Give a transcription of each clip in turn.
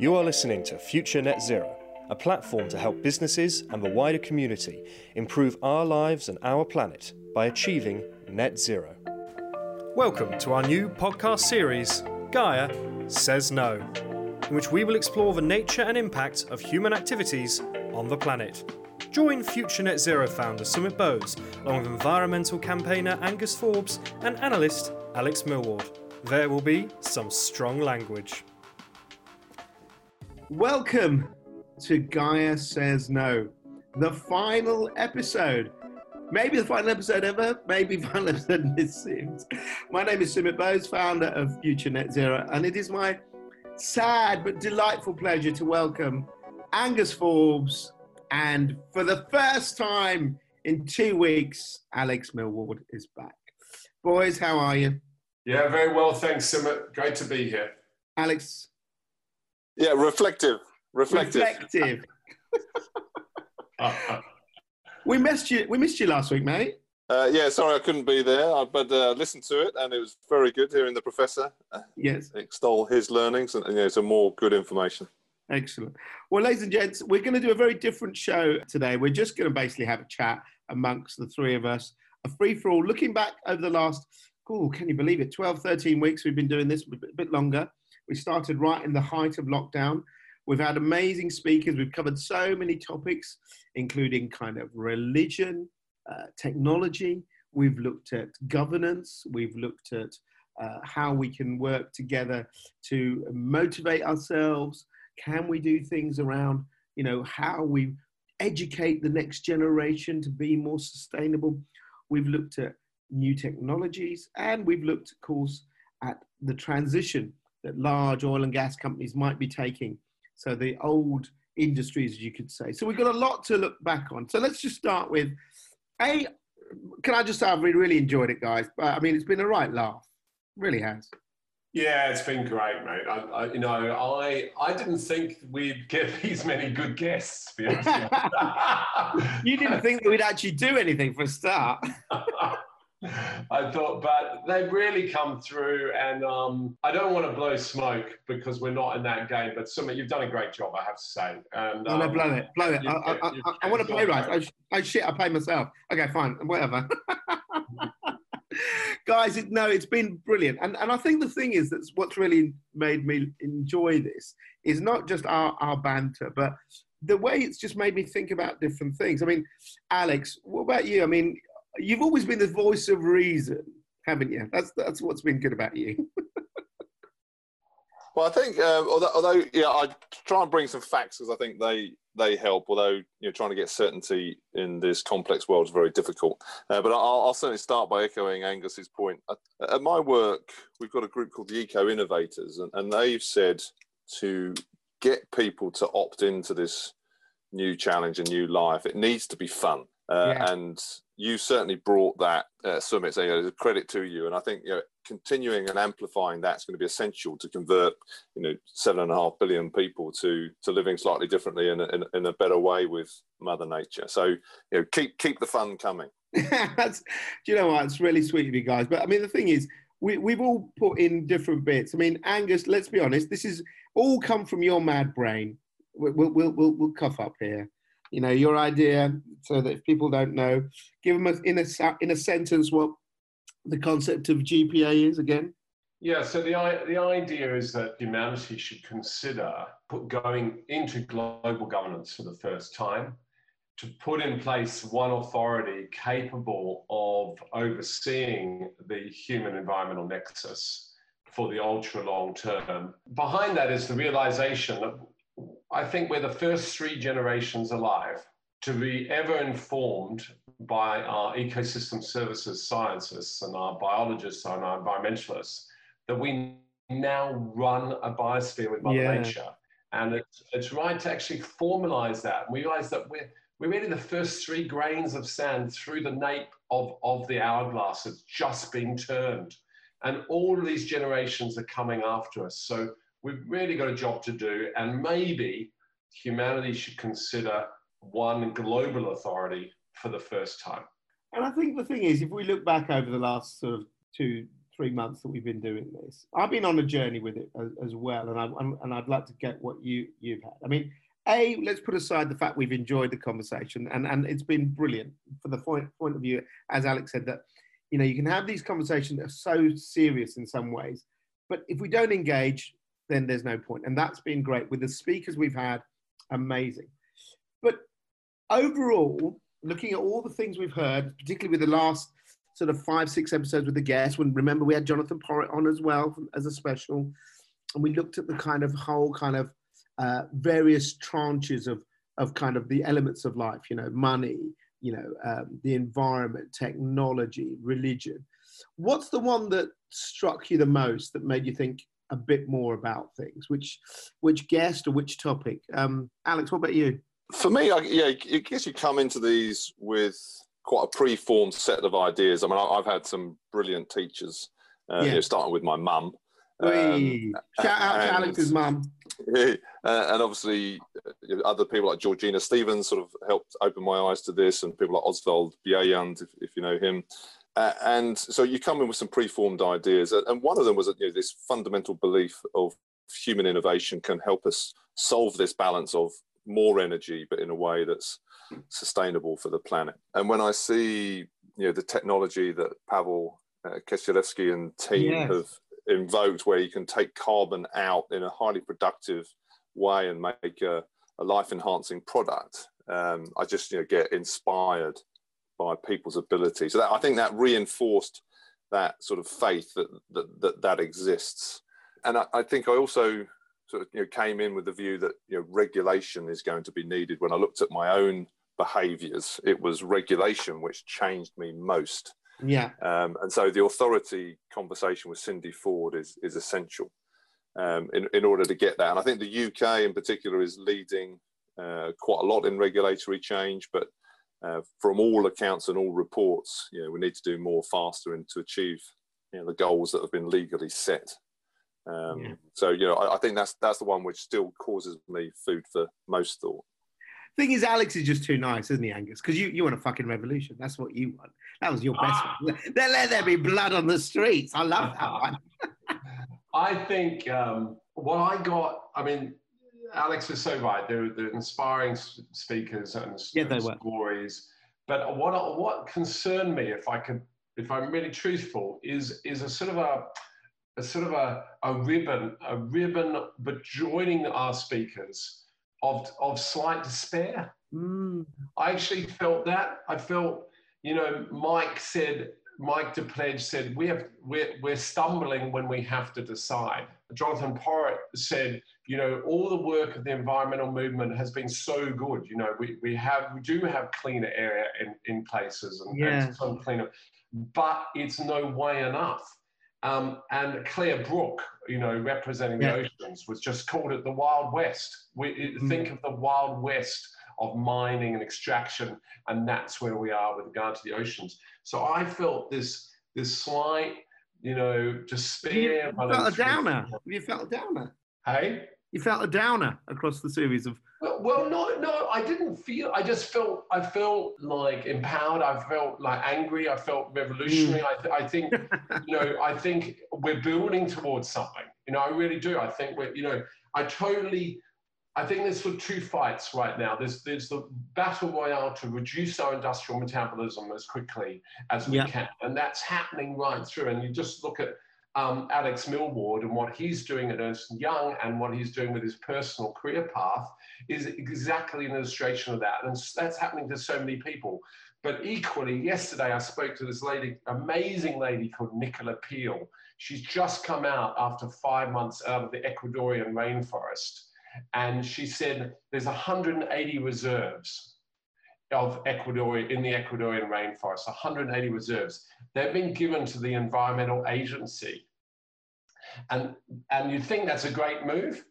You are listening to Future Net Zero, a platform to help businesses and the wider community improve our lives and our planet by achieving net zero. Welcome to our new podcast series, Gaia Says No, in which we will explore the nature and impact of human activities on the planet. Join Future Net Zero founder Sumit Bose, along with environmental campaigner Angus Forbes and analyst Alex Millward. There will be some strong language. Welcome to Gaia Says No, the final episode. Maybe the final episode ever, maybe final episode in this series. My name is Sumit Bose, founder of Future Net Zero, and it is my sad but delightful pleasure to welcome Angus Forbes and for the first time in two weeks, Alex Millward is back. Boys, how are you? Yeah, very well, thanks, Sumit. Great to be here. Alex, yeah, reflective. Reflective. Reflective. we missed you. We missed you last week, mate. Uh, yeah, sorry I couldn't be there, but uh, listened to it, and it was very good hearing the professor uh, yes. extol his learnings and, and you know, some more good information. Excellent. Well, ladies and gents, we're going to do a very different show today. We're just going to basically have a chat amongst the three of us, a free for all, looking back over the last, oh, can you believe it, 12, 13 weeks we've been doing this, a bit longer. We started right in the height of lockdown. We've had amazing speakers. We've covered so many topics, including kind of religion, uh, technology. We've looked at governance. We've looked at uh, how we can work together to motivate ourselves. Can we do things around, you know, how we educate the next generation to be more sustainable? We've looked at new technologies and we've looked, of course, at the transition that large oil and gas companies might be taking. So the old industries, as you could say. So we've got a lot to look back on. So let's just start with a. Can I just say I've really, really enjoyed it, guys. But I mean, it's been a right laugh. really has. Yeah, it's been great, mate. I, I, you know, I I didn't think we'd get these many good guests. you didn't think that we'd actually do anything for a start. I thought, but they've really come through, and um, I don't want to blow smoke because we're not in that game. But Sumit, you've done a great job, I have to say. And no, um, no, blow it, blow it. I, I, I, I, want to pay right. I, shit, I pay myself. Okay, fine, whatever. Guys, it, no, it's been brilliant, and and I think the thing is that's what's really made me enjoy this is not just our our banter, but the way it's just made me think about different things. I mean, Alex, what about you? I mean, you've always been the voice of reason, haven't you? That's that's what's been good about you. well, I think uh, although, although yeah, I try and bring some facts because I think they they help. Although you know, trying to get certainty in this complex world is very difficult. Uh, but I'll, I'll, certainly start by echoing Angus's point. At, at, my work, we've got a group called the Eco Innovators, and, and they've said to get people to opt into this new challenge and new life, it needs to be fun. Uh, yeah. And you certainly brought that uh, Sumit. So you know, credit to you, and I think you know, continuing and amplifying that's going to be essential to convert you know seven and a half billion people to to living slightly differently in a, in, in a better way with Mother Nature. So you know, keep keep the fun coming. that's, do you know what? It's really sweet of you guys. But I mean, the thing is, we, we've all put in different bits. I mean, Angus, let's be honest, this is all come from your mad brain. We'll, we'll, we'll, we'll cuff up here you know, your idea, so that if people don't know, give them a, in a in a sentence what the concept of GPA is again. Yeah, so the the idea is that humanity should consider put going into global governance for the first time to put in place one authority capable of overseeing the human environmental nexus for the ultra long term. Behind that is the realization that I think we're the first three generations alive to be ever informed by our ecosystem services scientists and our biologists and our environmentalists that we now run a biosphere with Mother yeah. Nature. And it's, it's right to actually formalize that and we realize that we're, we're really the first three grains of sand through the nape of, of the hourglass that's just been turned. And all of these generations are coming after us. So we've really got a job to do, and maybe humanity should consider one global authority for the first time. And I think the thing is, if we look back over the last sort of two, three months that we've been doing this. I've been on a journey with it as, as well, and I and I'd like to get what you you've had. I mean, a let's put aside the fact we've enjoyed the conversation, and and it's been brilliant for the point point of view, as Alex said that. You know, you can have these conversations that are so serious in some ways, but if we don't engage, then there's no point. And that's been great with the speakers we've had, amazing. But overall, looking at all the things we've heard, particularly with the last sort of five, six episodes with the guests. When remember we had Jonathan Porritt on as well as a special, and we looked at the kind of whole kind of uh, various tranches of of kind of the elements of life. You know, money, you know, um, the environment, technology, religion. What's the one that struck you the most that made you think a bit more about things? Which which guest or which topic? Um, Alex, what about you? For me, I, yeah, I guess you come into these with quite a pre-formed set of ideas. I mean, I've had some brilliant teachers, uh, yeah. you know, starting with my mum. Um, Shout out and, to Alex's mum. Uh, and obviously, other people like Georgina Stevens sort of helped open my eyes to this, and people like Oswald Bjelland, if, if you know him. Uh, and so you come in with some pre-formed ideas, and one of them was you know, this fundamental belief of human innovation can help us solve this balance of more energy, but in a way that's sustainable for the planet. And when I see you know the technology that Pavel uh, and team yes. have invoked, where you can take carbon out in a highly productive way and make a, a life-enhancing product, um, I just you know get inspired by people's ability. So that, I think that reinforced that sort of faith that that that, that exists. And I, I think I also sort of you know came in with the view that you know regulation is going to be needed. When I looked at my own behaviors, it was regulation which changed me most. Yeah. Um, and so the authority conversation with Cindy Ford is is essential um, in in order to get that. And I think the UK in particular is leading uh, quite a lot in regulatory change, but uh, from all accounts and all reports, you know, we need to do more faster and to achieve you know, the goals that have been legally set. Um, yeah. So you know, I, I, think that's that's the one which still causes me food for most thought. Thing is, Alex is just too nice, isn't he, Angus? Because you, you want a fucking revolution. That's what you want. That was your best ah. one. Let, let there be blood on the streets. I love that one. I think um, what I got. I mean, Alex is so right. They're, they're inspiring speakers and, yeah, and stories. But what what concerned me, if I could, if I'm really truthful, is is a sort of a a sort of a, a ribbon, a ribbon, but joining our speakers of, of slight despair. Mm. I actually felt that. I felt, you know, Mike said, Mike Depledge said, we have, we're, we're stumbling when we have to decide. Jonathan Porritt said, you know, all the work of the environmental movement has been so good. You know, we, we have, we do have cleaner air in, in places and, yeah. and some cleaner, but it's no way enough. Um, and Claire Brook, you know, representing yeah. the oceans, was just called it the Wild West. We mm. think of the Wild West of mining and extraction, and that's where we are with regard to the oceans. So I felt this this slight, you know, despair. You felt a downer. You felt a downer. Hey. You felt a downer across the series of well, well, no, no, I didn't feel. I just felt. I felt like empowered. I felt like angry. I felt revolutionary. Mm. I, I think, you know, I think we're building towards something. You know, I really do. I think we're. You know, I totally. I think there's sort of two fights right now. There's there's the battle royale to reduce our industrial metabolism as quickly as we yeah. can, and that's happening right through. And you just look at um, Alex Millward and what he's doing at Ernst Young and what he's doing with his personal career path is exactly an illustration of that. And that's happening to so many people. But equally, yesterday I spoke to this lady, amazing lady called Nicola Peel. She's just come out after five months out of the Ecuadorian rainforest. And she said there's 180 reserves of Ecuador in the Ecuadorian rainforest, 180 reserves. They've been given to the Environmental Agency. And, and you'd think that's a great move,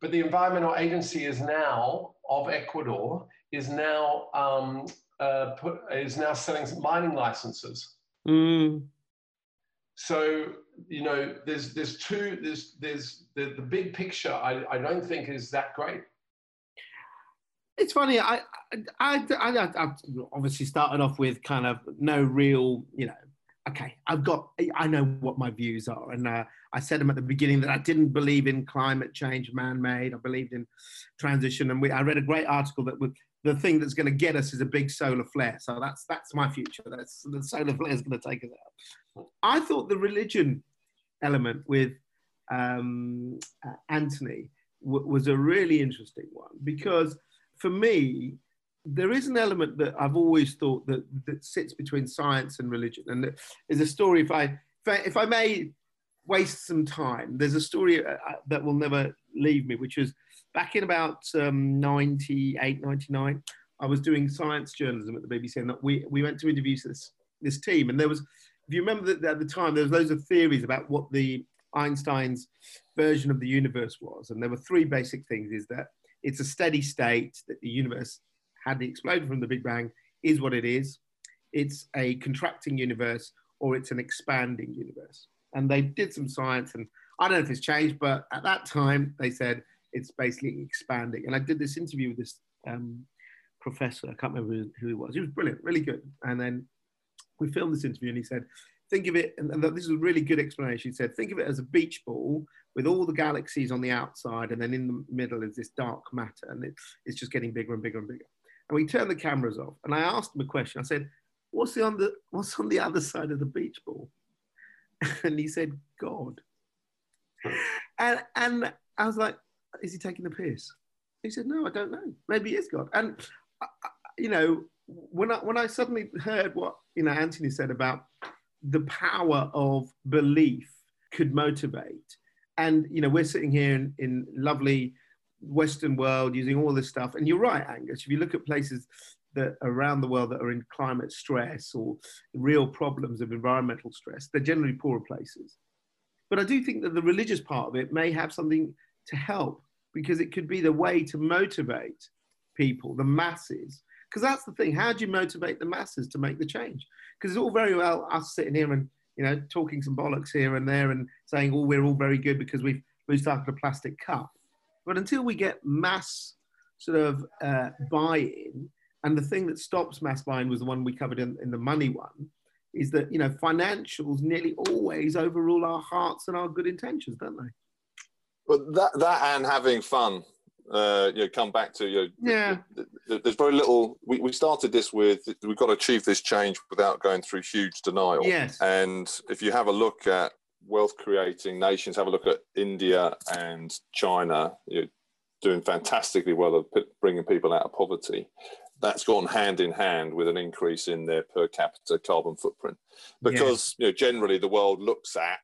but the Environmental Agency is now, of Ecuador, is now, um, uh, put, is now selling mining licenses. Mm. So, you know, there's, there's two, there's, there's the, the big picture, I, I don't think is that great. It's funny. I, I, I, I, obviously started off with kind of no real, you know, okay, I've got, I know what my views are. And uh, I said them at the beginning that I didn't believe in climate change, man made. I believed in transition. And we, I read a great article that would, the thing that's going to get us is a big solar flare. So that's, that's my future. That's the solar flare is going to take us out. I thought the religion element with um, uh, Anthony w- was a really interesting one because for me, there is an element that I've always thought that, that sits between science and religion. And there's a story, if I, if I, if I may waste some time, there's a story uh, uh, that will never leave me, which was back in about um, 98, 99. I was doing science journalism at the BBC, and we, we went to interview this, this team. And there was, if you remember that at the time, there was loads of theories about what the Einstein's version of the universe was. And there were three basic things is that it's a steady state, that the universe had the explosion from the Big Bang is what it is. It's a contracting universe or it's an expanding universe. And they did some science, and I don't know if it's changed, but at that time they said it's basically expanding. And I did this interview with this um, professor, I can't remember who he was. He was brilliant, really good. And then we filmed this interview, and he said, think of it, and, this is a really good explanation. He said, think of it as a beach ball with all the galaxies on the outside, and then in the middle is this dark matter, and it, it's just getting bigger and bigger and bigger. And we turned the cameras off, and I asked him a question. I said, "What's the on the What's on the other side of the beach ball?" And he said, "God." And and I was like, "Is he taking the piss?" He said, "No, I don't know. Maybe he is God." And you know, when I when I suddenly heard what you know Anthony said about the power of belief could motivate. And you know, we're sitting here in, in lovely Western world using all this stuff. And you're right, Angus. If you look at places that around the world that are in climate stress or real problems of environmental stress, they're generally poorer places. But I do think that the religious part of it may have something to help because it could be the way to motivate people, the masses, because that's the thing. How do you motivate the masses to make the change? Because it's all very well us sitting here and you know talking some bollocks here and there and saying, "Oh, we're all very good because we've recycled a plastic cup." But until we get mass sort of uh, buy-in, and the thing that stops mass buy-in was the one we covered in, in the money one, is that you know financials nearly always overrule our hearts and our good intentions, don't they? But that that and having fun uh, you know, come back to you. Know, yeah. There's very little. We, we started this with we've got to achieve this change without going through huge denial. Yes. And if you have a look at wealth creating nations, have a look at India and China, you're doing fantastically well at bringing people out of poverty. That's gone hand in hand with an increase in their per capita carbon footprint, because you know generally the world looks at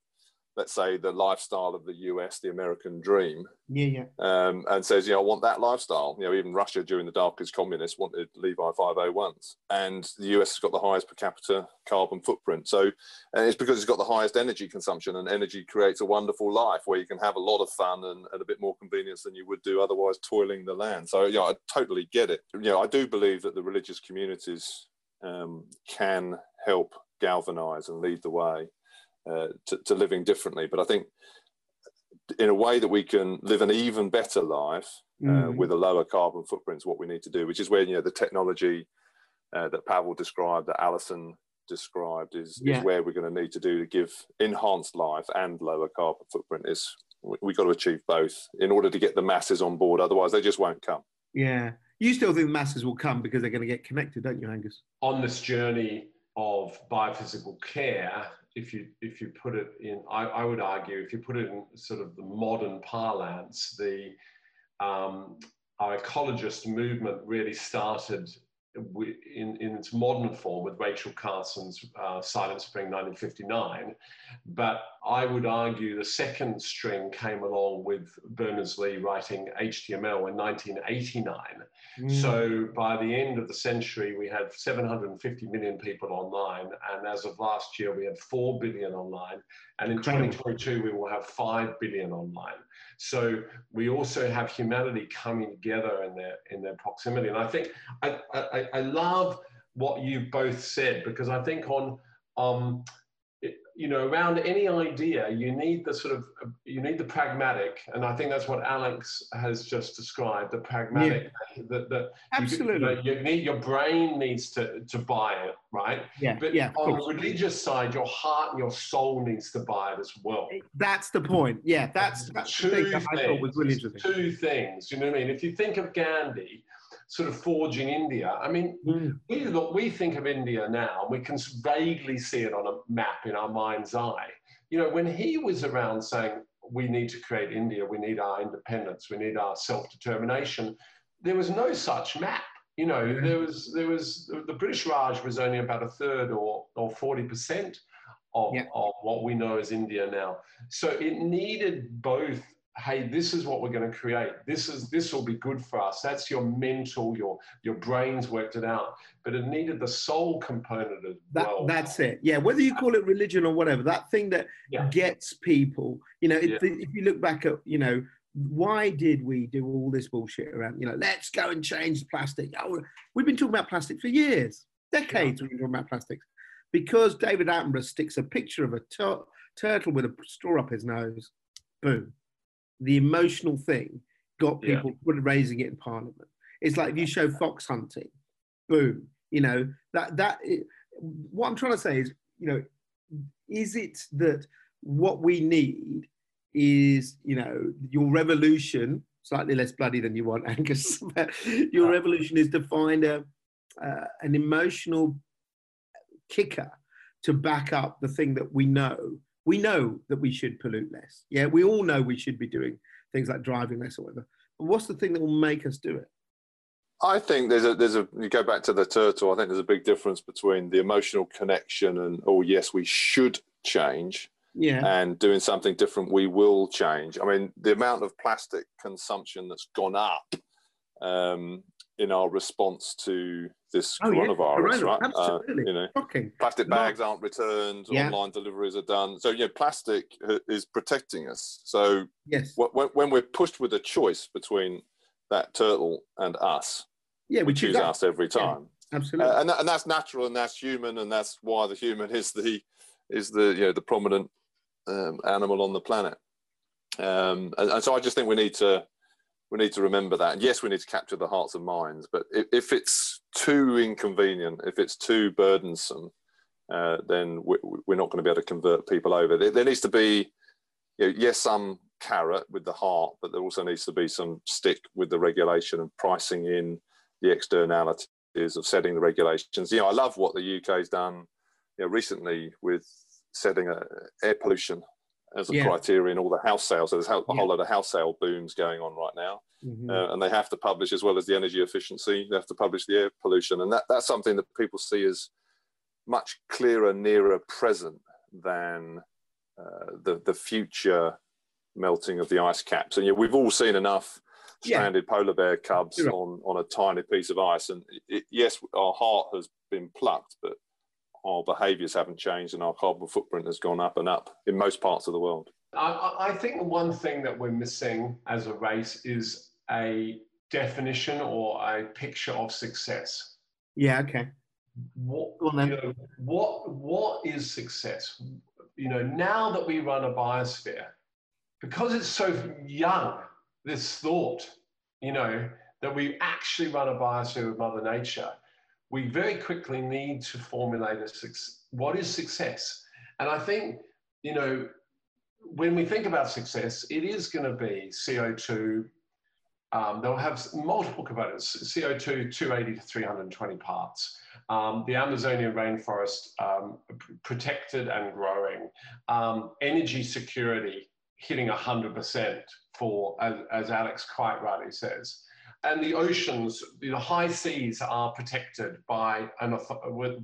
let's say the lifestyle of the US, the American dream, yeah, yeah, um, and says, you know, I want that lifestyle. You know, even Russia during the darkest communists wanted Levi 501s, and the US has got the highest per capita carbon footprint. So, and it's because it's got the highest energy consumption, and energy creates a wonderful life where you can have a lot of fun and, and a bit more convenience than you would do otherwise toiling the land. So, yeah, I totally get it. You know, I do believe that the religious communities um, can help galvanize and lead the way uh, to, to, living differently. But I think in a way that we can live an even better life uh, mm. with a lower carbon footprint is what we need to do, which is where you know the technology uh, that Pavel described, that Alison described, is, yeah. is where we're going to need to do to give enhanced life and lower carbon footprint. Is we've got to achieve both in order to get the masses on board. Otherwise, they just won't come. Yeah, you still think the masses will come because they're going to get connected, don't you, Angus? On this journey of biophysical care, if you if you put it in, I, I, would argue, if you put it in sort of the modern parlance, the um, our ecologist movement really started in, in its modern form with Rachel Carson's uh, Silent Spring 1959. But I would argue the second string came along with Berners-Lee writing HTML in 1989. Mm. So by the end of the century, we had 750 million people online. And as of last year, we had 4 billion online. And in 2022, we will have 5 billion online. So we also have humanity coming together in their in their proximity. And I think I, I, I love what you both said because I think on um, it, you know, around any idea, you need the sort of, you need the pragmatic, and I think that's what Alex has just described. The pragmatic, yeah. that that absolutely, you, you, need your brain needs to to buy it, right? Yeah, but yeah. On the religious side, your heart and your soul needs to buy it as well. That's the point. Yeah, that's, that's two the thing things, I thought was interesting. Two things. You know what I mean? If you think of Gandhi sort of forging India. I mean, mm. we look, we think of India now, we can vaguely see it on a map in our mind's eye. You know, when he was around saying we need to create India, we need our independence, we need our self-determination, there was no such map. You know, there was there was the British Raj was only about a third or or forty percent of, yeah. of what we know as India now. So it needed both hey this is what we're going to create. This is this will be good for us. That's your mental your your brains worked it out. But it needed the soul component as that, well. that's it. Yeah whether you call it religion or whatever that thing that yeah. gets people you know if, yeah. if you look back at you know why did we do all this bullshit around you know let's go and change plastic. Oh, we've been talking about plastic for years decades yeah. we've been talking about plastics. Because david attenborough sticks a picture of a tur- turtle with a straw up his nose boom the emotional thing got people yeah. raising it in Parliament. It's like if you show fox hunting, boom, you know that that. What I'm trying to say is, you know, is it that what we need is, you know, your revolution slightly less bloody than you want, Angus. your revolution is to find a uh, an emotional kicker to back up the thing that we know we know that we should pollute less. Yeah, we all know we should be doing things like driving less or whatever. But what's the thing that will make us do it? I think there's a there's a you go back to the turtle. I think there's a big difference between the emotional connection and oh yes we should change, yeah, and doing something different we will change. I mean the amount of plastic consumption that's gone up um, in our response to this oh, coronavirus, yeah. right? Absolutely. Uh, you know, Shocking. plastic bags aren't returned, yeah. online deliveries are done. So, yeah, plastic is protecting us. So, yes, when, when we're pushed with a choice between that turtle and us, yeah, we, we choose us every time. Yeah, absolutely, uh, and, that, and that's natural and that's human, and that's why the human is the is the you know the prominent um, animal on the planet. Um, and, and so, I just think we need to we need to remember that. And yes, we need to capture the hearts and minds, but if, if it's too inconvenient, if it's too burdensome, uh, then we, are not going to be able to convert people over. There, there needs to be, you know, yes, some carrot with the heart, but there also needs to be some stick with the regulation and pricing in the externalities of setting the regulations. You know, I love what the UK has done you know, recently with setting a air pollution as a yeah. criterion all the house sales. So there's a whole lot of house sale booms going on right now, mm-hmm. uh, and they have to publish as well as the energy efficiency. They have to publish the air pollution, and that, that's something that people see as much clearer, nearer present than uh, the the future melting of the ice caps. And yeah, we've all seen enough stranded yeah. polar bear cubs on on a tiny piece of ice, and it, yes, our heart has been plucked, but our behaviours haven't changed and our carbon footprint has gone up and up in most parts of the world. I, I think one thing that we're missing as a race is a definition or a picture of success. Yeah, okay. What, you know, what, what is success? You know, now that we run a biosphere, because it's so young, this thought, you know, that we actually run a biosphere with Mother Nature, we very quickly need to formulate a what is success. And I think, you know, when we think about success, it is going to be CO2. Um, they'll have multiple components CO2 280 to 320 parts. Um, the Amazonian rainforest um, protected and growing. Um, energy security hitting 100% for, as, as Alex quite rightly says and the oceans, the high seas are protected by an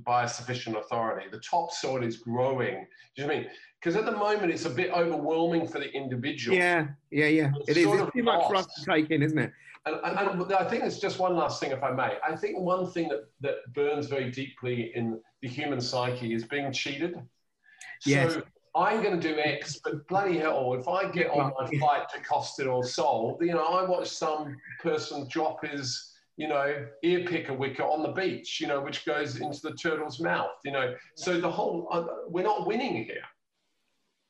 by a sufficient authority. The top sort is growing. Do you know I mean? Because at the moment it's a bit overwhelming for the individual. Yeah, yeah, yeah. It's it is. It's too much for us to take in, isn't it? And, and, and, I think it's just one last thing, if I may. I think one thing that, that burns very deeply in the human psyche is being cheated. Yes. I'm going to do X, but bloody hell, if I get on my flight to Costa del Sol, you know, I watch some person drop his, you know, ear picker wicker on the beach, you know, which goes into the turtle's mouth, you know. So the whole, uh, we're not winning here.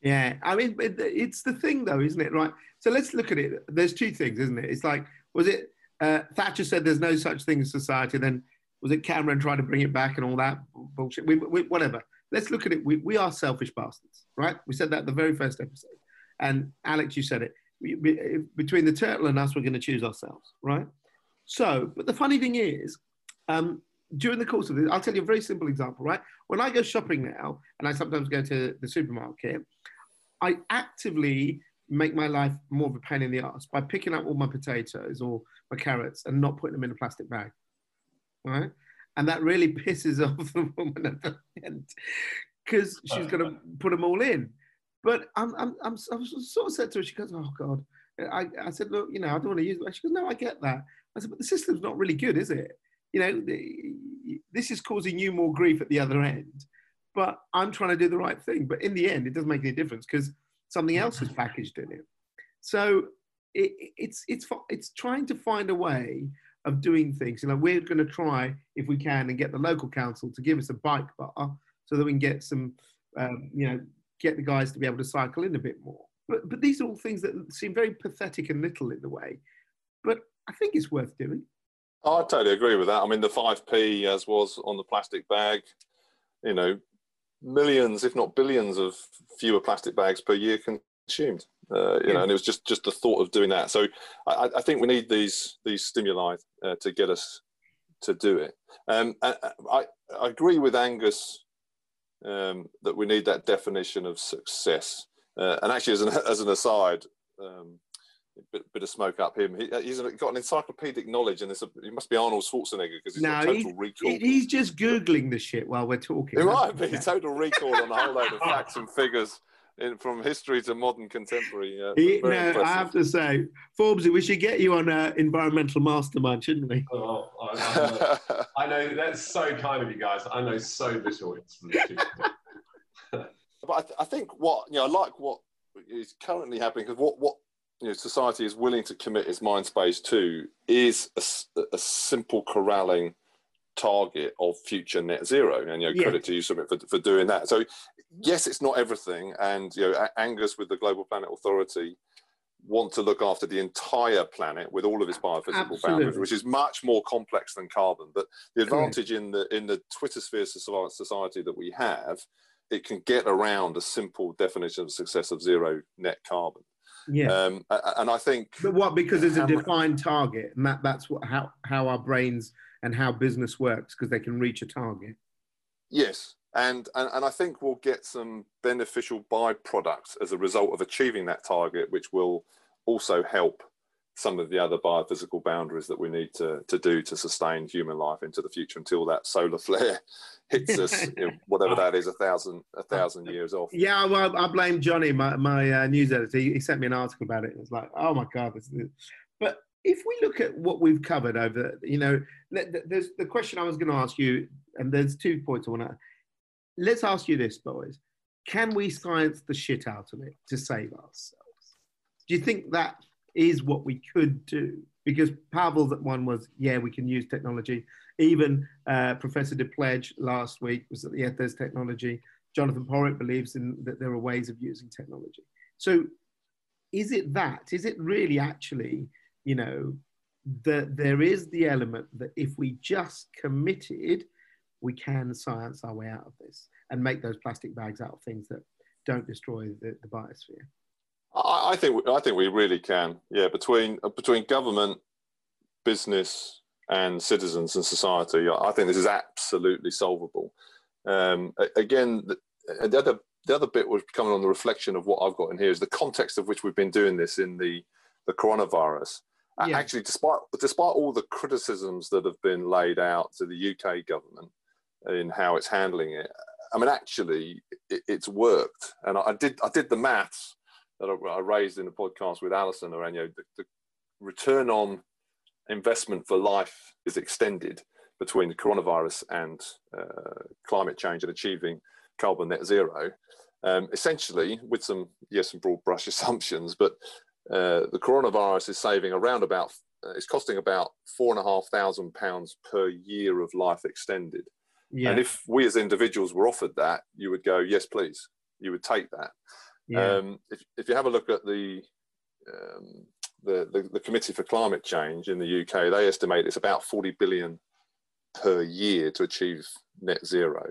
Yeah, I mean, it's the thing though, isn't it? Right. So let's look at it. There's two things, isn't it? It's like, was it uh, Thatcher said there's no such thing as society? Then was it Cameron trying to bring it back and all that bullshit? We, we, whatever. Let's look at it. We, we are selfish bastards, right? We said that the very first episode. And Alex, you said it. We, we, between the turtle and us, we're going to choose ourselves, right? So, but the funny thing is, um, during the course of this, I'll tell you a very simple example, right? When I go shopping now, and I sometimes go to the supermarket, I actively make my life more of a pain in the ass by picking up all my potatoes or my carrots and not putting them in a plastic bag, right? And that really pisses off the woman at the end because she's going to uh. put them all in. But I'm, I'm, I'm, I'm sort of said to her, she goes, "Oh God." I, I said, "Look, you know, I don't want to use it." She goes, "No, I get that." I said, "But the system's not really good, is it? You know, the, this is causing you more grief at the other end." but I'm trying to do the right thing. But in the end, it doesn't make any difference because something else is packaged in it. So it, it's it's it's trying to find a way of doing things. You know, we're going to try if we can and get the local council to give us a bike bar so that we can get some, um, you know, get the guys to be able to cycle in a bit more. But but these are all things that seem very pathetic and little in the way. But I think it's worth doing. I totally agree with that. I mean, the 5p as was on the plastic bag, you know, millions, if not billions, of fewer plastic bags per year consumed. Uh, you yeah. know, and it was just just the thought of doing that. So I, I think we need these these stimuli uh, to get us to do it. Um, I, I, I agree with Angus um, that we need that definition of success. Uh, and actually, as an as an aside, um, bit, bit of smoke up him. He, he's got an encyclopedic knowledge, and this he must be Arnold Schwarzenegger because he's no, got total he's, recall. He's just googling the shit while we're talking. It might be total recall on a whole load of facts and figures. In, from history to modern contemporary. Uh, he, no, impressive. I have to say, Forbes, we should get you on an environmental mastermind, shouldn't we? Oh, I, I, I, know that's so kind of you guys. I know so little. but I, th- I, think what you know, I like what is currently happening because what what you know, society is willing to commit its mind space to is a, a simple corralling target of future net zero. And you know, yeah. credit to you Sumit for, for doing that. So yes, it's not everything. And you know, Angus with the Global Planet Authority want to look after the entire planet with all of its biophysical Absolutely. boundaries, which is much more complex than carbon. But the advantage in the in the Twitter sphere society that we have, it can get around a simple definition of success of zero net carbon. Yeah. Um, and I think. But what? Because there's a defined target, and that, that's what how how our brains and how business works because they can reach a target. Yes, and, and and I think we'll get some beneficial byproducts as a result of achieving that target, which will also help some of the other biophysical boundaries that we need to, to do to sustain human life into the future until that solar flare hits us, you know, whatever that is, a thousand a thousand years off. Yeah, well, I blame Johnny, my, my uh, news editor. He, sent me an article about it. It was like, oh my god, this is. But if we look at what we've covered over, you know, there's the question I was going to ask you, and there's two points I want to. Let's ask you this, boys: Can we science the shit out of it to save ourselves? Do you think that is what we could do. Because Pavel's one was, yeah, we can use technology. Even uh, Professor Depledge last week was that, yeah, there's technology. Jonathan Porritt believes in that there are ways of using technology. So is it that? Is it really actually, you know, that there is the element that if we just committed, we can science our way out of this and make those plastic bags out of things that don't destroy the, the biosphere? I, I think I think we really can. Yeah, between uh, between government, business, and citizens and society, I think this is absolutely solvable. Um, again, the, the, other the other bit was coming on the reflection of what I've got in here is the context of which we've been doing this in the the coronavirus. Yeah. Actually, despite despite all the criticisms that have been laid out to the UK government in how it's handling it, I mean, actually, it, it's worked. And I, I did I did the maths that I, raised in the podcast with Alison know, the, the return on investment for life is extended between the coronavirus and uh, climate change and achieving carbon net zero. Um, essentially, with some yes, some broad brush assumptions, but uh, the coronavirus is saving around about uh, it's costing about four and a half thousand pounds per year of life extended. Yeah. And if we as individuals were offered that, you would go, yes, please. You would take that. Yeah. Um, if, if you have a look at the, um, the, the, the Committee for Climate Change in the UK, they estimate it's about 40 billion per year to achieve net zero.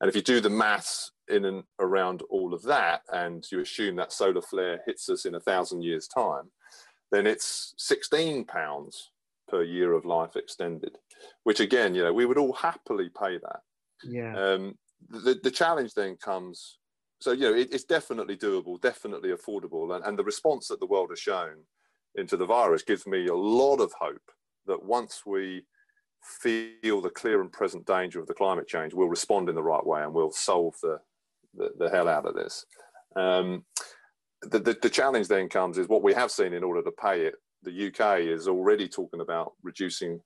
And if you do the maths in and around all of that, and you assume that solar flare hits us in a thousand years' time, then it's 16 pounds per year of life extended, which again, you know, we would all happily pay that. Yeah. Um, the, the challenge then comes so you know it, it's definitely doable definitely affordable and, and the response that the world has shown into the virus gives me a lot of hope that once we feel the clear and present danger of the climate change we'll respond in the right way and we'll solve the the, the hell out of this um, the, the, the challenge then comes is what we have seen in order to pay it the uk is already talking about reducing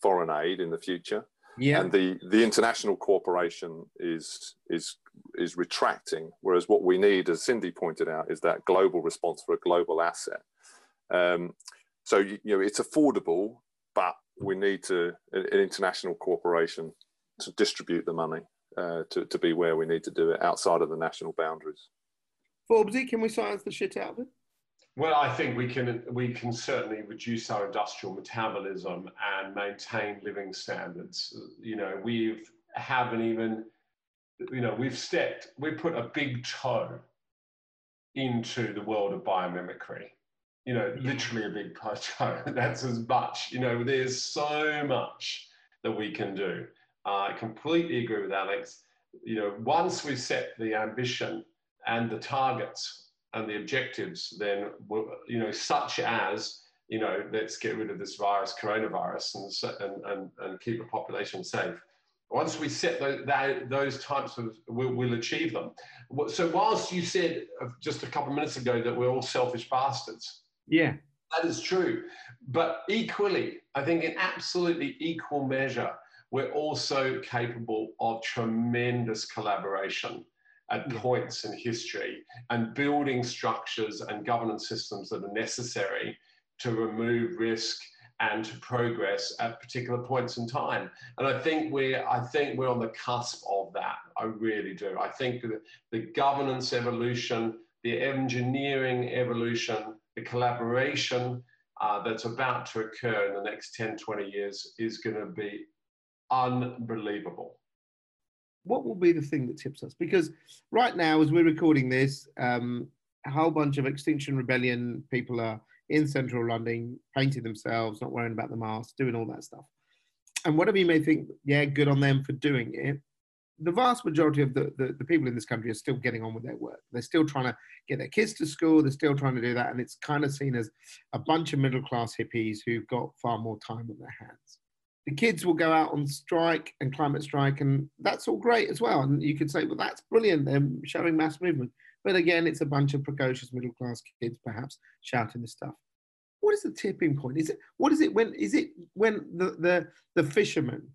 foreign aid in the future yeah. and the the international cooperation is is is retracting. Whereas what we need, as Cindy pointed out, is that global response for a global asset. Um, so you, you know it's affordable, but we need to an, an international cooperation to distribute the money uh, to to be where we need to do it outside of the national boundaries. Forbesy, can we science the shit out of it? Well, I think we can we can certainly reduce our industrial metabolism and maintain living standards. You know, we've haven't even, you know, we've stepped, we've put a big toe into the world of biomimicry. You know, literally a big toe. That's as much. You know, there's so much that we can do. I completely agree with Alex. You know, once we set the ambition and the targets and the objectives then you know such as you know let's get rid of this virus coronavirus and and, and, and keep a population safe. Once we set those, that, those types of we'll, we'll achieve them. So whilst you said uh, just a couple of minutes ago that we're all selfish bastards. Yeah. That is true. But equally i think in absolutely equal measure we're also capable of tremendous collaboration at points in history and building structures and governance systems that are necessary to remove risk and to progress at particular points in time. And I think we're I think we're on the cusp of that. I really do. I think the, the governance evolution, the engineering evolution, the collaboration uh, that's about to occur in the next 10, 20 years is going to be unbelievable what will be the thing that tips us? Because right now, as we're recording this, um, a whole bunch of Extinction Rebellion people are in central London, painting themselves, not worrying about the mask, doing all that stuff. And whatever you may think, yeah, good on them for doing it. The vast majority of the, the, the people in this country are still getting on with their work. They're still trying to get their kids to school. They're still trying to do that. And it's kind of seen as a bunch of middle class hippies who've got far more time on their hands the kids will go out on strike and climate strike, and that's all great as well. And you could say, well, that's brilliant. They're showing mass movement. But again, it's a bunch of precocious middle class kids, perhaps shouting this stuff. What is the tipping point? Is it what is it when is it when the the, the fisherman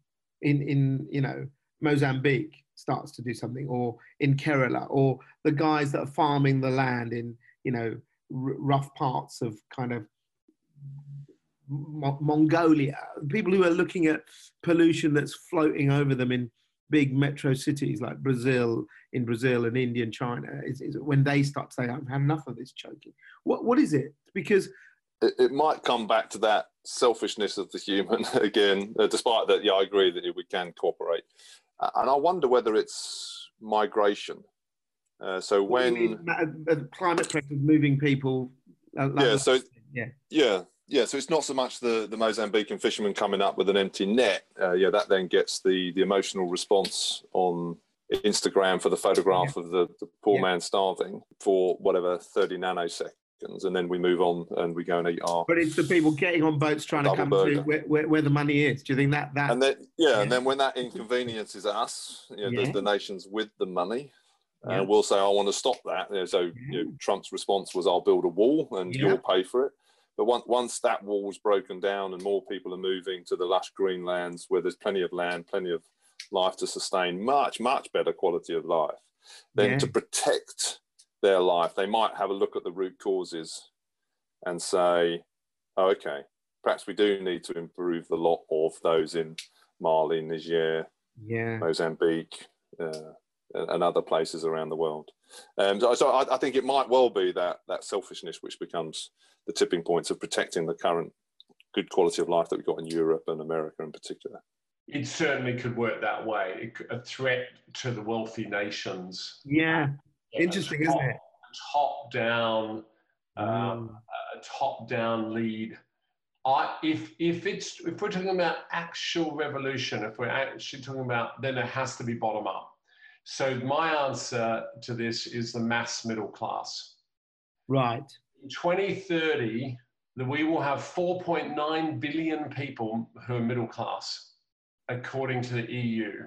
in in you know Mozambique starts to do something, or in Kerala, or the guys that are farming the land in you know rough parts of kind of Mongolia, people who are looking at pollution that's floating over them in big metro cities like Brazil, in Brazil and India and China, is, is when they start to say, I've had enough of this choking. What, what is it? Because it, it might come back to that selfishness of the human again, uh, despite that, yeah, I agree that we can cooperate. Uh, and I wonder whether it's migration. Uh, so when climate pressure is moving people, uh, yeah, so yeah, yeah, yeah, so it's not so much the, the Mozambican fisherman coming up with an empty net. Uh, yeah, that then gets the, the emotional response on Instagram for the photograph yeah. of the, the poor yeah. man starving for whatever 30 nanoseconds. And then we move on and we go and eat our. But it's the people getting on boats trying to come burger. to where, where, where, the money is. Do you think that. that... And then, yeah, yeah. and then when that inconveniences us, you know, the, the nations with the money, uh, we'll say, I want to stop that. So you know, Trump's response was, I'll build a wall and you'll pay for it. But once, once that wall's broken down and more people are moving to the lush green lands where there's plenty of land, plenty of life to sustain, much, much better quality of life, then yeah. to protect their life, they might have a look at the root causes and say, oh, okay, perhaps we do need to improve the lot of those in Mali, Niger, yeah. Mozambique, uh, and other places around the world. Um, so, so I, I, think it might well be that that selfishness which becomes the tipping points of protecting the current good quality of life that we've got in Europe and America in particular. It certainly could work that way. a threat to the wealthy nations. Yeah, interesting, top, isn't it? Top down, um, a top down lead. I, if if it's if we're talking about actual revolution, if we're actually talking about, then it has to be bottom up. So my answer to this is the mass middle class. Right. In 2030, we will have 4.9 billion people who are middle class, according to the EU,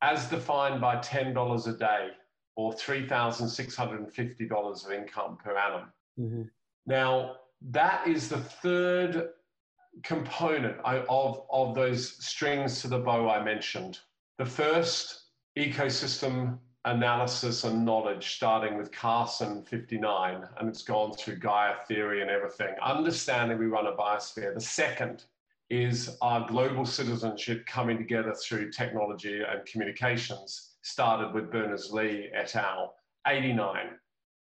as defined by $10 a day or $3,650 of income per annum. Mm-hmm. Now, that is the third component of, of those strings to the bow I mentioned. The first ecosystem analysis and knowledge, starting with Carson 59, and it's gone through Gaia theory and everything. Understanding we run a biosphere. The second is our global citizenship coming together through technology and communications, started with Berners-Lee et al., 89.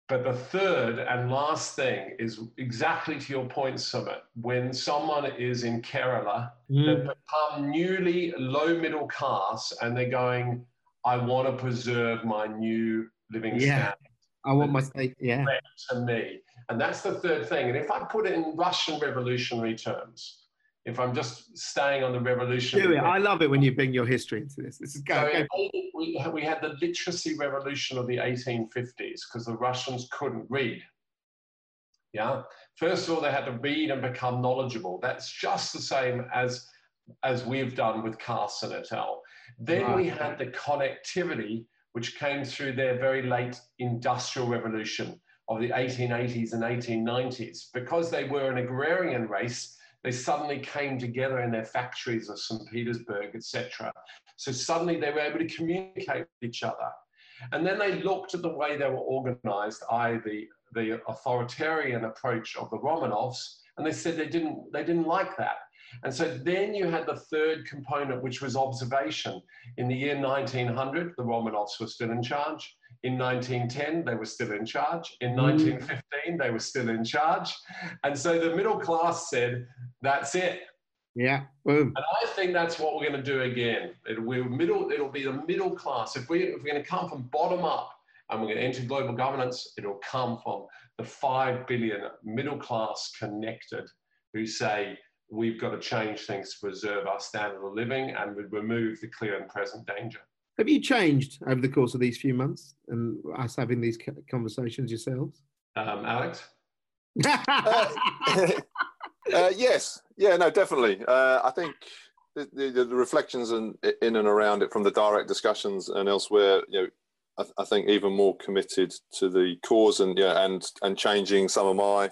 But the third and last thing is exactly to your point, Sumit. When someone is in Kerala, mm. they become newly low middle class and they're going, I want to preserve my new living yeah. standard. I want my state, yeah. To me. And that's the third thing. And if I put it in Russian revolutionary terms, if I'm just staying on the revolution. Do it. I love it when you bring your history into this. This is go. So go. We, we had the literacy revolution of the 1850s because the Russians couldn't read. Yeah. First of all, they had to read and become knowledgeable. That's just the same as as we've done with Carson et al. Then right. we had the connectivity, which came through their very late industrial revolution of the 1880s and 1890s. Because they were an agrarian race, they suddenly came together in their factories of St. Petersburg, etc. So suddenly they were able to communicate with each other. And then they looked at the way they were organized, i.e., the, the authoritarian approach of the Romanovs, and they said they didn't, they didn't like that. And so then you had the third component, which was observation. In the year 1900, the Romanovs were still in charge. In 1910, they were still in charge. In 1915, mm. they were still in charge. And so the middle class said, that's it. Yeah. Boom. And I think that's what we're going to do again. It'll, we middle, it'll be the middle class. If, we, if we're going to come from bottom up and we're going to enter global governance, it'll come from the 5 billion middle class connected who say, we've got to change things to preserve our standard of living and remove the clear and present danger. Have you changed over the course of these few months and us having these conversations yourselves? Um, Alex? uh, uh, yes, yeah, no, definitely. Uh, I think the, the, the, reflections in, in and around it from the direct discussions and elsewhere, you know, I, I think even more committed to the cause and yeah, and and changing some of my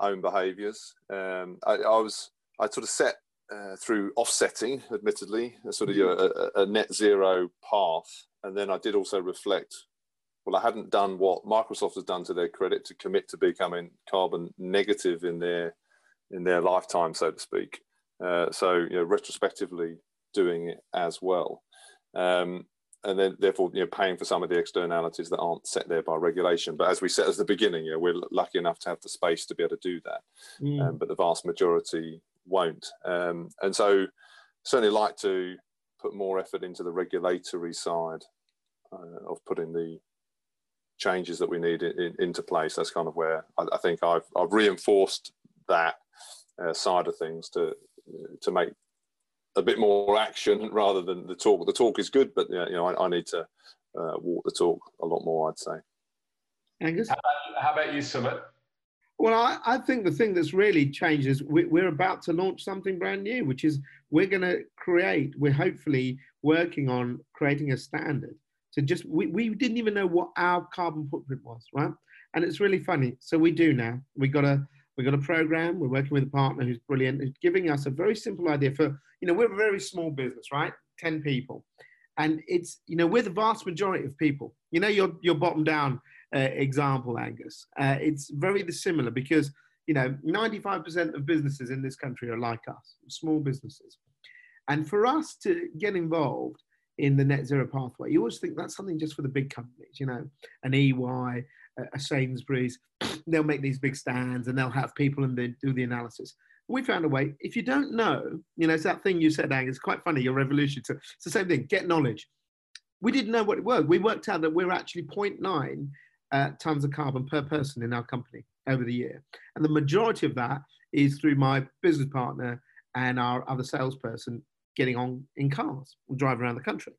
own behaviours. Um, I, I, was I sort of set uh, through offsetting, admittedly, a sort of you know, a, a, net zero path, and then I did also reflect. Well, I hadn't done what Microsoft has done to their credit to commit to becoming carbon negative in their in their lifetime, so to speak. Uh, so, you know, retrospectively doing it as well. Um, and then therefore you know paying for some of the externalities that aren't set there by regulation. But as we said at the beginning, you know, we're lucky enough to have the space to be able to do that, mm. um, but the vast majority won't. Um, and so certainly like to put more effort into the regulatory side uh, of putting the changes that we need in, in, into place. That's kind of where I, I think I've, I've reinforced that uh, side of things to to make a bit more action rather than the talk. The talk is good, but you know, I, I need to uh, walk the talk a lot more. I'd say. Angus, how about, how about you, Sumit? Well, I, I, think the thing that's really changed is we, we're about to launch something brand new, which is we're going to create. We're hopefully working on creating a standard to just we, we didn't even know what our carbon footprint was, right? And it's really funny. So we do now. We got a We've got a program. We're working with a partner who's brilliant, who's giving us a very simple idea for, you know, we're a very small business, right? 10 people. And it's, you know, we're the vast majority of people. You know, your, your bottom down example, Angus. Uh, it's very similar because, you know, 95% of businesses in this country are like us, small businesses. And for us to get involved in the net zero pathway. You always think that's something just for the big companies, you know, an EY, a Sainsbury's. They'll make these big stands and they'll have people and they do the analysis. We found a way. If you don't know, you know, it's that thing you said, Angus. Quite funny. Your revolution. So it's the same thing. Get knowledge. We didn't know what it was. We worked out that we're actually 0.9 uh, tons of carbon per person in our company over the year, and the majority of that is through my business partner and our other salesperson getting on in cars and driving around the country.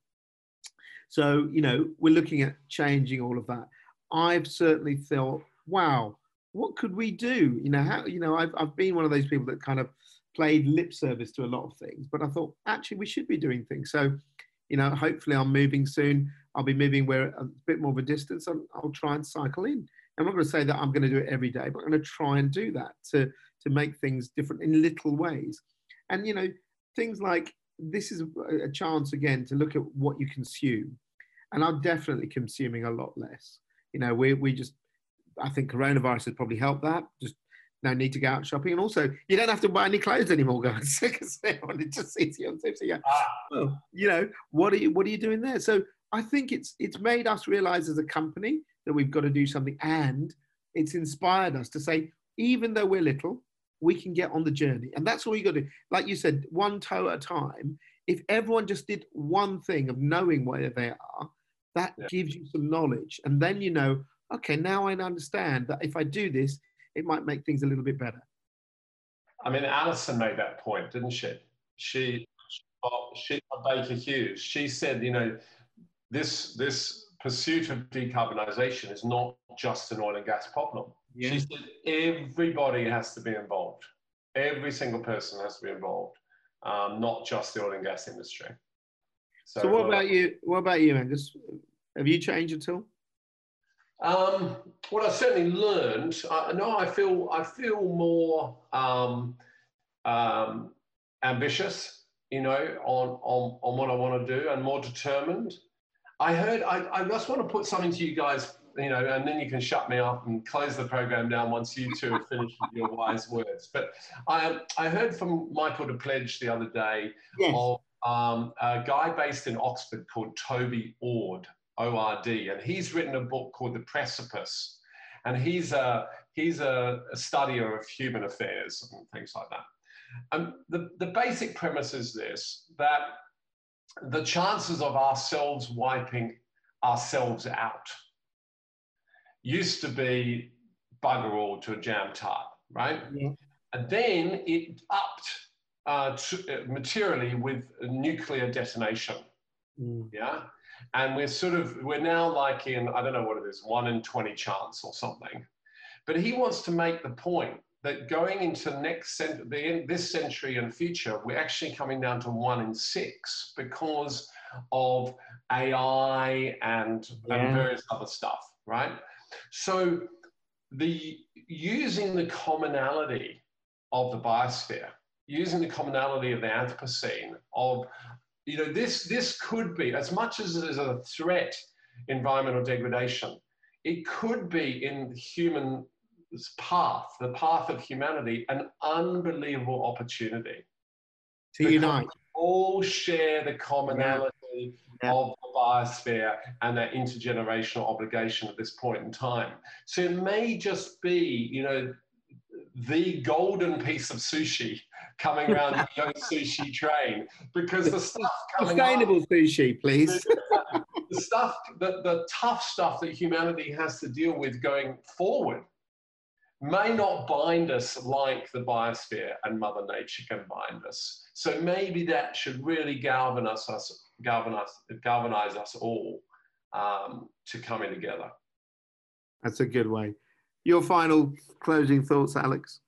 So, you know, we're looking at changing all of that. I've certainly thought, wow, what could we do? You know, how, you know, I've, I've been one of those people that kind of played lip service to a lot of things, but I thought actually we should be doing things. So, you know, hopefully I'm moving soon. I'll be moving where a bit more of a distance. I'll, I'll try and cycle in. I'm not going to say that I'm going to do it every day, but I'm going to try and do that to, to make things different in little ways. And, you know, things like this is a chance again to look at what you consume. And I'm definitely consuming a lot less. You know, we, we just, I think coronavirus has probably helped that. Just no need to go out shopping. And also, you don't have to buy any clothes anymore, guys, because everyone just sees you on tips. So, yeah, ah. well, you know, what are you, what are you doing there? So I think it's, it's made us realize as a company that we've got to do something. And it's inspired us to say, even though we're little, we can get on the journey. And that's all you got to do. Like you said, one toe at a time. If everyone just did one thing of knowing where they are, that yeah. gives you some knowledge. And then you know, okay, now I understand that if I do this, it might make things a little bit better. I mean, Alison made that point, didn't she? She, she, Baker Hughes. She said, you know, this this pursuit of decarbonisation is not just an oil and gas problem. Yeah. She said everybody has to be involved. Every single person has to be involved, um, not just the oil and gas industry. So, so what about you? What about you, Angus? Have you changed at all? Um, well, I certainly learned. Uh, no, I feel I feel more um, um, ambitious, you know, on, on on what I want to do, and more determined. I heard. I, I just want to put something to you guys, you know, and then you can shut me up and close the program down once you two have finished with your wise words. But I I heard from Michael Depledge the other day yes. of um, a guy based in Oxford called Toby Ord ORD, and he's written a book called The Precipice, and he's a he's a, a studier of human affairs and things like that. And the, the basic premise is this that the chances of ourselves wiping ourselves out used to be bugger all to a jam tart, right? Yeah. And then it upped uh, to, uh, materially with nuclear detonation. Mm. Yeah and we're sort of we're now like in i don't know what it is one in 20 chance or something but he wants to make the point that going into next cent- the, this century and future we're actually coming down to one in six because of ai and, yeah. and various other stuff right so the using the commonality of the biosphere using the commonality of the anthropocene of you know, this, this could be, as much as it is a threat, environmental degradation, it could be in human path, the path of humanity, an unbelievable opportunity. To unite. All share the commonality yeah. of the biosphere and that intergenerational obligation at this point in time. So it may just be, you know, the golden piece of sushi coming around the young sushi train because the stuff coming sustainable up, sushi, please. The, the stuff, the, the tough stuff that humanity has to deal with going forward may not bind us like the biosphere and Mother Nature can bind us. So maybe that should really galvanize us, galvanize, galvanize us all um, to coming together. That's a good way. Your final closing thoughts, Alex?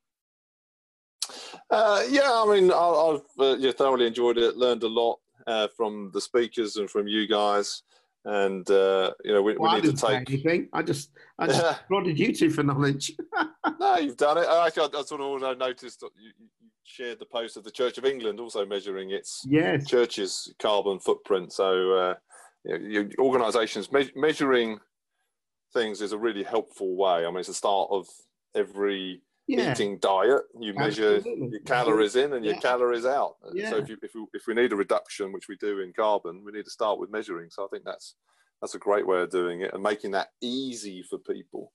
Uh, yeah, I mean, I, have uh, yeah, thoroughly enjoyed it. Learned a lot uh, from the speakers and from you guys. And uh, you know, we, well, we need to take. Anything. I just, I just yeah. prodded you two for knowledge. no, you've done it. Actually, I, I sort of also noticed that you, you, shared the post of the Church of England also measuring its yes. church's carbon footprint. So, uh, you know, organisations me- measuring things is a really helpful way. I mean, it's the start of every yeah. eating diet. You measure Absolutely. your calories in and your Yeah. calories out. Yeah. So if you, if, you, if we need a reduction, which we do in carbon, we need to start with measuring. So I think that's that's a great way of doing it and making that easy for people.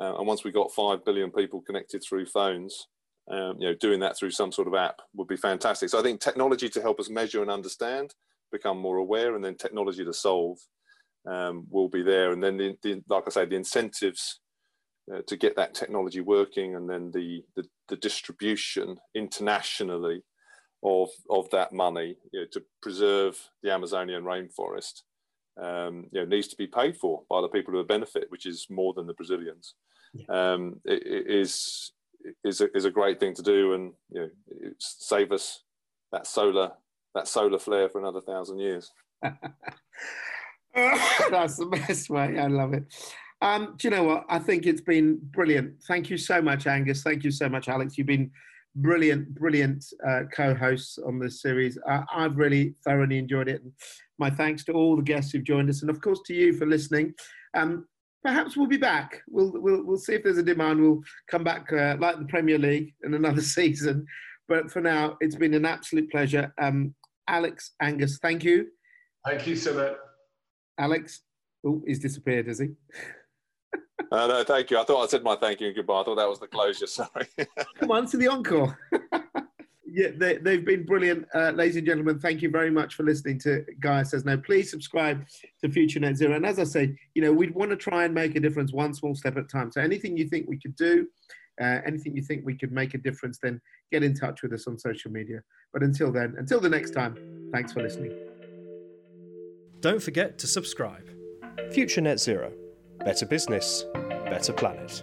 Uh, and once we got five billion people connected through phones, um, you know, doing that through some sort of app would be fantastic. So I think technology to help us measure and understand, become more aware, and then technology to solve um, will be there. And then, the, the, like I say, the incentives uh, to get that technology working, and then the the, the distribution internationally of of that money you know, to preserve the Amazonian rainforest. Um, you know, needs to be paid for by the people who benefit, which is more than the Brazilians. Um, it, it is is a, is a great thing to do, and you know, it's save us that solar that solar flare for another thousand years. That's the best way. I love it. Um, do you know what? I think it's been brilliant. Thank you so much, Angus. Thank you so much, Alex. You've been brilliant, brilliant uh, co-hosts on this series. I, I've really thoroughly enjoyed it. And my thanks to all the guests who've joined us, and of course to you for listening. Um, perhaps we'll be back. We'll, we'll we'll see if there's a demand. We'll come back uh, like the Premier League in another season. But for now, it's been an absolute pleasure. Um, Alex, Angus, thank you. Thank you, Sumit. Alex, oh, he's disappeared, has he? Uh, no, thank you. I thought I said my thank you and goodbye. I thought that was the closure. Sorry. Come on to the encore. yeah, they, they've been brilliant, uh, ladies and gentlemen. Thank you very much for listening to Guy Says No. Please subscribe to Future Net Zero. And as I said, you know, we'd want to try and make a difference one small step at a time. So anything you think we could do, uh, anything you think we could make a difference, then get in touch with us on social media. But until then, until the next time, thanks for listening. Don't forget to subscribe. Future Net Zero. Better business, better planet.